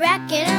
Rockin'